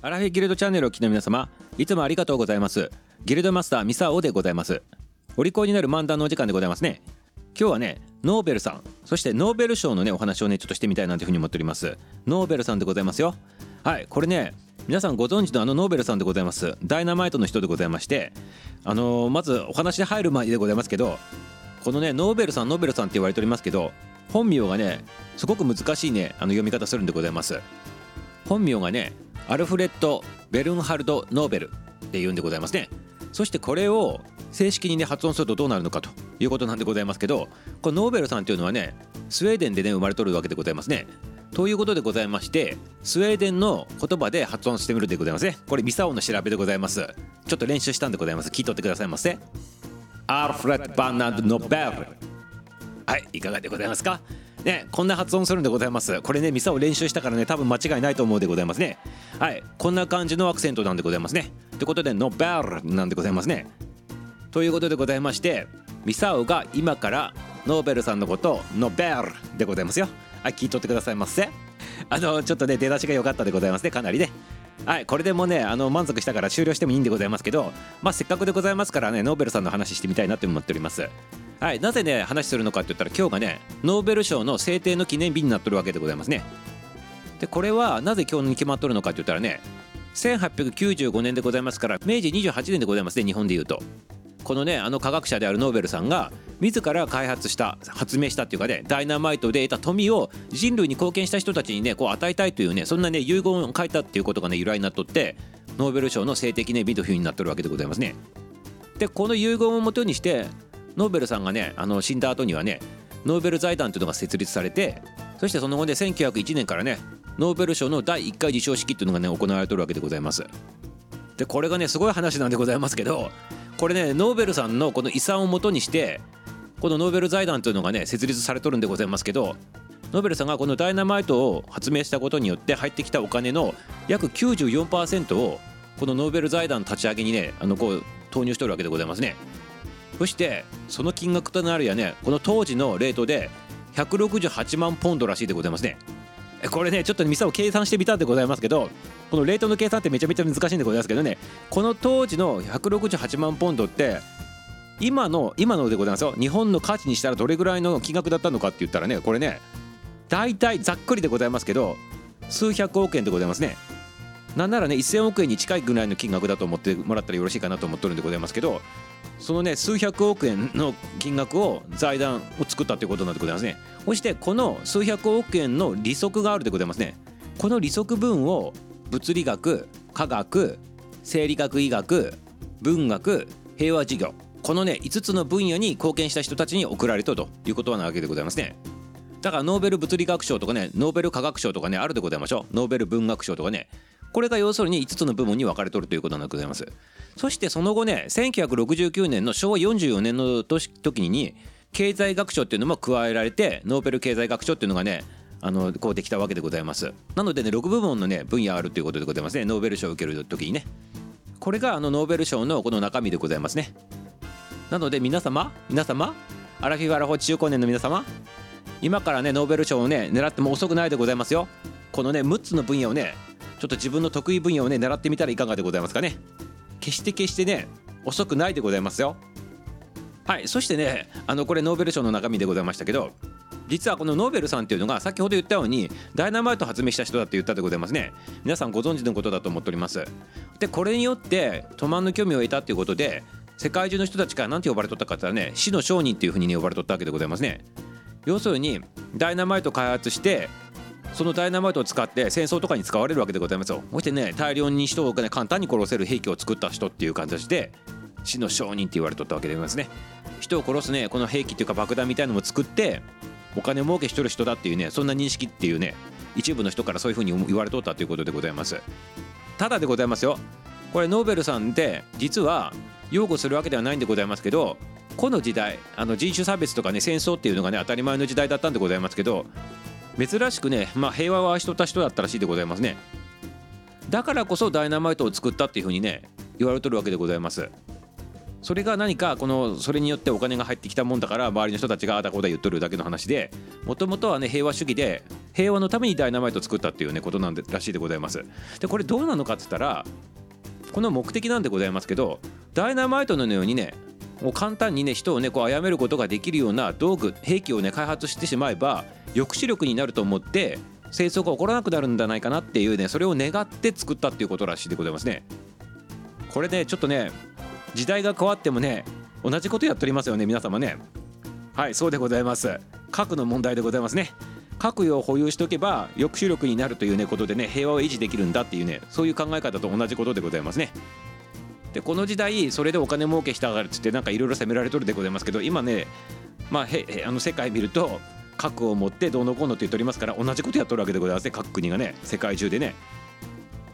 アラフィギルドチャンネルをお聞きの皆様いつもありがとうございます。ギルドマスターミサオでございます。お利口になる漫談のお時間でございますね。今日はねノーベルさん。そしてノーベル賞のねお話をねちょっとしてみたいなというふうに思っております。ノーベルさんでございますよ。はいこれね皆さんご存知のあのノーベルさんでございます。ダイナマイトの人でございましてあのーまずお話に入る前でございますけどこのねノーベルさんノーベルさんって言われておりますけど本名がねすごく難しいねあの読み方するんでございます。本名がねアルフレッド・ベルンハルド・ノーベルっていうんでございますね。そしてこれを正式にね発音するとどうなるのかということなんでございますけどこのノーベルさんというのはねスウェーデンでね生まれとるわけでございますね。ということでございましてスウェーデンの言葉で発音してみるでございますね。これミサオの調べでございます。ちょっと練習したんでございます。聞いとってくださいませ。アルフレッド・バーナード・ノーベルはいいかがでございますか？ねこんな発音するんでございます。これねミサを練習したからね多分間違いないと思うでございますね。はい。こんな感じのアクセントなんでございますね。ということでノベルなんでございますね。ということでございましてミサオが今からノーベルさんのことをノベルでございますよ。はい聞いとってくださいませ。あのちょっとね出だしが良かったでございますね。かなりね。はいこれでもねあの満足したから終了してもいいんでございますけどまあせっかくでございますからねノーベルさんの話してみたいなって思っております。はいなぜね話するのかって言ったら今日がねノーベル賞の制定の記念日になっとるわけでございますね。でこれはなぜ今日に決まっとるのかって言ったらね1895年でございますから明治28年でございますね日本でいうと。このねあの科学者であるノーベルさんが自ら開発した発明したっていうかねダイナマイトで得た富を人類に貢献した人たちにねこう与えたいというねそんなね遺言を書いたっていうことがね由来になっとってノーベル賞の性的ね美というふうになっとるわけでございますね。でこの遺言をもとにしてノーベルさんがねあの死んだ後にはねノーベル財団というのが設立されてそしてその後で1901年からねノーベル賞の第1回授賞式っていうのがね行われてるわけでございます。でこれがねすごい話なんでございますけどこれねノーベルさんのこの遺産をもとにしてこのノーベル財団というのがね設立されとるんでございますけどノーベルさんがこのダイナマイトを発明したことによって入ってきたお金の約94%をこのノーベル財団立ち上げにねあのこう投入しておるわけでございますね。そしてその金額となるやねこの当時のレートで168万ポンドらしいでございますね。これねちょっとミサを計算してみたんでございますけどこのレートの計算ってめちゃめちゃ難しいんでございますけどね。この当時の168万ポンドって今の今のでございますよ。日本の価値にしたらどれぐらいの金額だったのかって言ったらねこれね大体ざっくりでございますけど数百億円でございますね。なんならね1000億円に近いぐらいの金額だと思ってもらったらよろしいかなと思っとるんでございますけどそのね数百億円の金額を財団を作ったということなんでございますね。そしてこの数百億円の利息があるでございますね。この利息分を物理学科学生理学医学文学平和事業このね5つの分野に貢献した人たちに贈られたということなわけでございますね。だからノーベル物理学賞とかねノーベル科学賞とかねあるでございましょう。ノーベル文学賞とかねこれが要するに5つの部門に分かれとるということなんでございます。そしてその後ね1969年の昭和44年の時に経済学賞っていうのも加えられてノーベル経済学賞っていうのがねあのこうできたわけでございます。なのでね6部門のね分野あるということでございますね。ノーベル賞を受ける時にね。これがあのノーベル賞のこの中身でございますね。なので皆様皆様アラフィフアラフォ中高年の皆様今からねノーベル賞をね狙っても遅くないでございますよ。このね6つの分野をねちょっと自分の得意分野をね狙ってみたらいかがでございますかね。決して決してね遅くないでございますよ。はいそしてねあのこれノーベル賞の中身でございましたけど実はこのノーベルさんっていうのが先ほど言ったようにダイナマイト発明した人だって言ったでございますね。皆さんご存知のことだと思っております。でこれによってトマンの興味を得たっていうことで世界中の人たちから何て呼ばれとったかって言ったらね死の商人っていうふうに呼ばれとったわけでございますね。要するにダイナマイト開発してそのダイナマイトを使って戦争とかに使われるわけでございますよ。そしてね大量に人を、ね、簡単に殺せる兵器を作った人っていう形で死の商人って言われとったわけでございますね。人を殺すねこの兵器っていうか爆弾みたいのも作ってお金儲けしとる人だっていうねそんな認識っていうね一部の人からそういうふうに言われとったということでございます。ただでございますよ。これノーベルさんって実は擁護するわけではないんでございますけどこの時代あの人種差別とかね戦争っていうのがね当たり前の時代だったんでございますけど珍しくね、まあ、平和を愛しとった人だったらしいでございますね。だからこそダイナマイトを作ったっていうふうにね言われとるわけでございます。それが何かこのそれによってお金が入ってきたもんだから周りの人たちがあだこだ言っとるだけの話でもともとはね平和主義で平和のためにダイナマイトを作ったっていうねことなんでらしいでございます。でこれどうなのかって言ったらこの目的なんでございますけどダイナマイトのようにねもう簡単にね人をねこう殺めることができるような道具兵器をね開発してしまえば抑止力になると思って戦争が起こらなくなるんじゃないかなっていうね。それを願って作ったっていうことらしいでございますね。これねちょっとね時代が変わってもね同じことやっておりますよね皆様ね。はいそうでございます。核の問題でございますね。核を保有しておけば抑止力になるというねことでね平和を維持できるんだっていうねそういう考え方と同じことでございますね。でこの時代それでお金儲けしたがるっつってなんかいろいろ責められとるでございますけど今ねまあへあの世界見ると核を持ってどうのこうのって言っておりますから同じことやっとるわけでございますね各国がね世界中でね。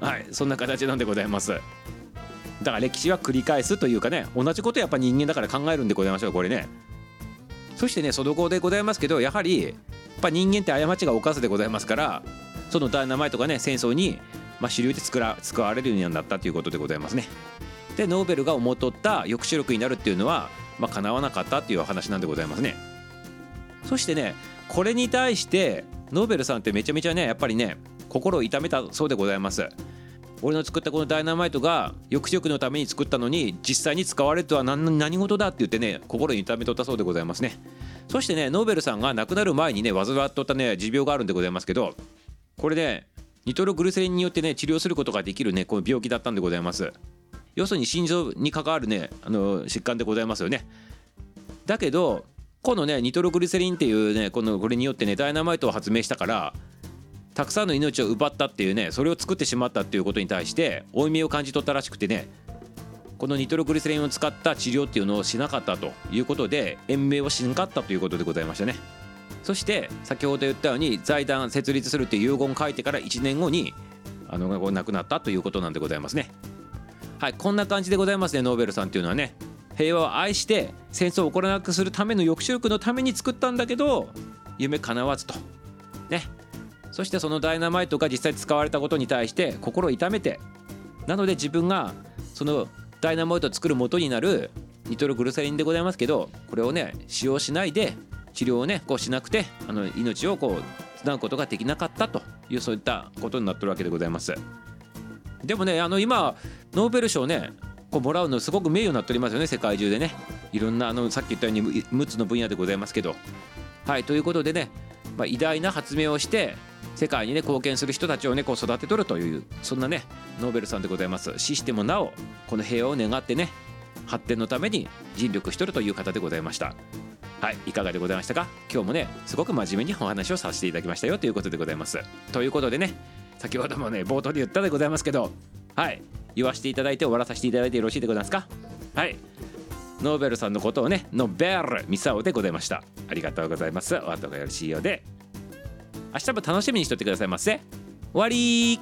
はいそんな形なんでございます。だから歴史は繰り返すというかね同じことやっぱ人間だから考えるんでございましょうこれね。そしてねその後でございますけどやはりやっぱ人間って過ちが犯すでございますからそのダイナマイトがね戦争に、まあ、主流で使ら使われるようになったということでございますね。でノーベルが思っとった抑止力になるっていうのはまあ叶わなかったっていう話なんでございますね。そしてねこれに対してノーベルさんってめちゃめちゃねやっぱりね心を痛めたそうでございます。俺の作ったこのダイナマイトが抑止力のために作ったのに実際に使われるとは何何事だって言ってね心に痛めとったそうでございますね。そしてねノーベルさんが亡くなる前にね患っとったね持病があるんでございますけどこれねニトログルセリンによってね治療することができるねこの病気だったんでございます。要するに心臓に関わるねあの疾患でございますよね。だけどこのねニトログリセリンっていうねこのこれによってねダイナマイトを発明したからたくさんの命を奪ったっていうねそれを作ってしまったっていうことに対して負い目を感じ取ったらしくてねこのニトログリセリンを使った治療っていうのをしなかったということで延命をしなかったということでございましたね。そして先ほど言ったように財団設立するっていう遺言を書いてから1年後にあの亡くなったということなんでございますね。はいこんな感じでございますねノーベルさんっていうのはね。平和を愛して戦争を起こらなくするための抑止力のために作ったんだけど夢叶わずと。ね。そしてそのダイナマイトが実際使われたことに対して心を痛めて。なので自分がそのダイナマイトを作る元になるニトログルセリンでございますけどこれをね使用しないで治療をねこうしなくてあの命をこうつなぐことができなかったというそういったことになってるわけでございます。でもねあの今ノーベル賞ねこうもらうのすごく名誉になっておりますよね世界中でね。いろんなあのさっき言ったように6つの分野でございますけど。はいということでね、まあ、偉大な発明をして世界にね貢献する人たちをねこう育てとるというそんなねノーベルさんでございます。死してもなおこの平和を願ってね発展のために尽力しとるという方でございました。はいいかがでございましたか？今日もねすごく真面目にお話をさせていただきましたよということでございます。ということでね先ほどもね冒頭で言ったでございますけどはい。言わせていただいて終わらさせていただいてよろしいでございますか？はい。ノーベルさんのことをねノベルミサオでございました。ありがとうございます。お後がよろしいようで。明日も楽しみにしとってくださいませ。終わり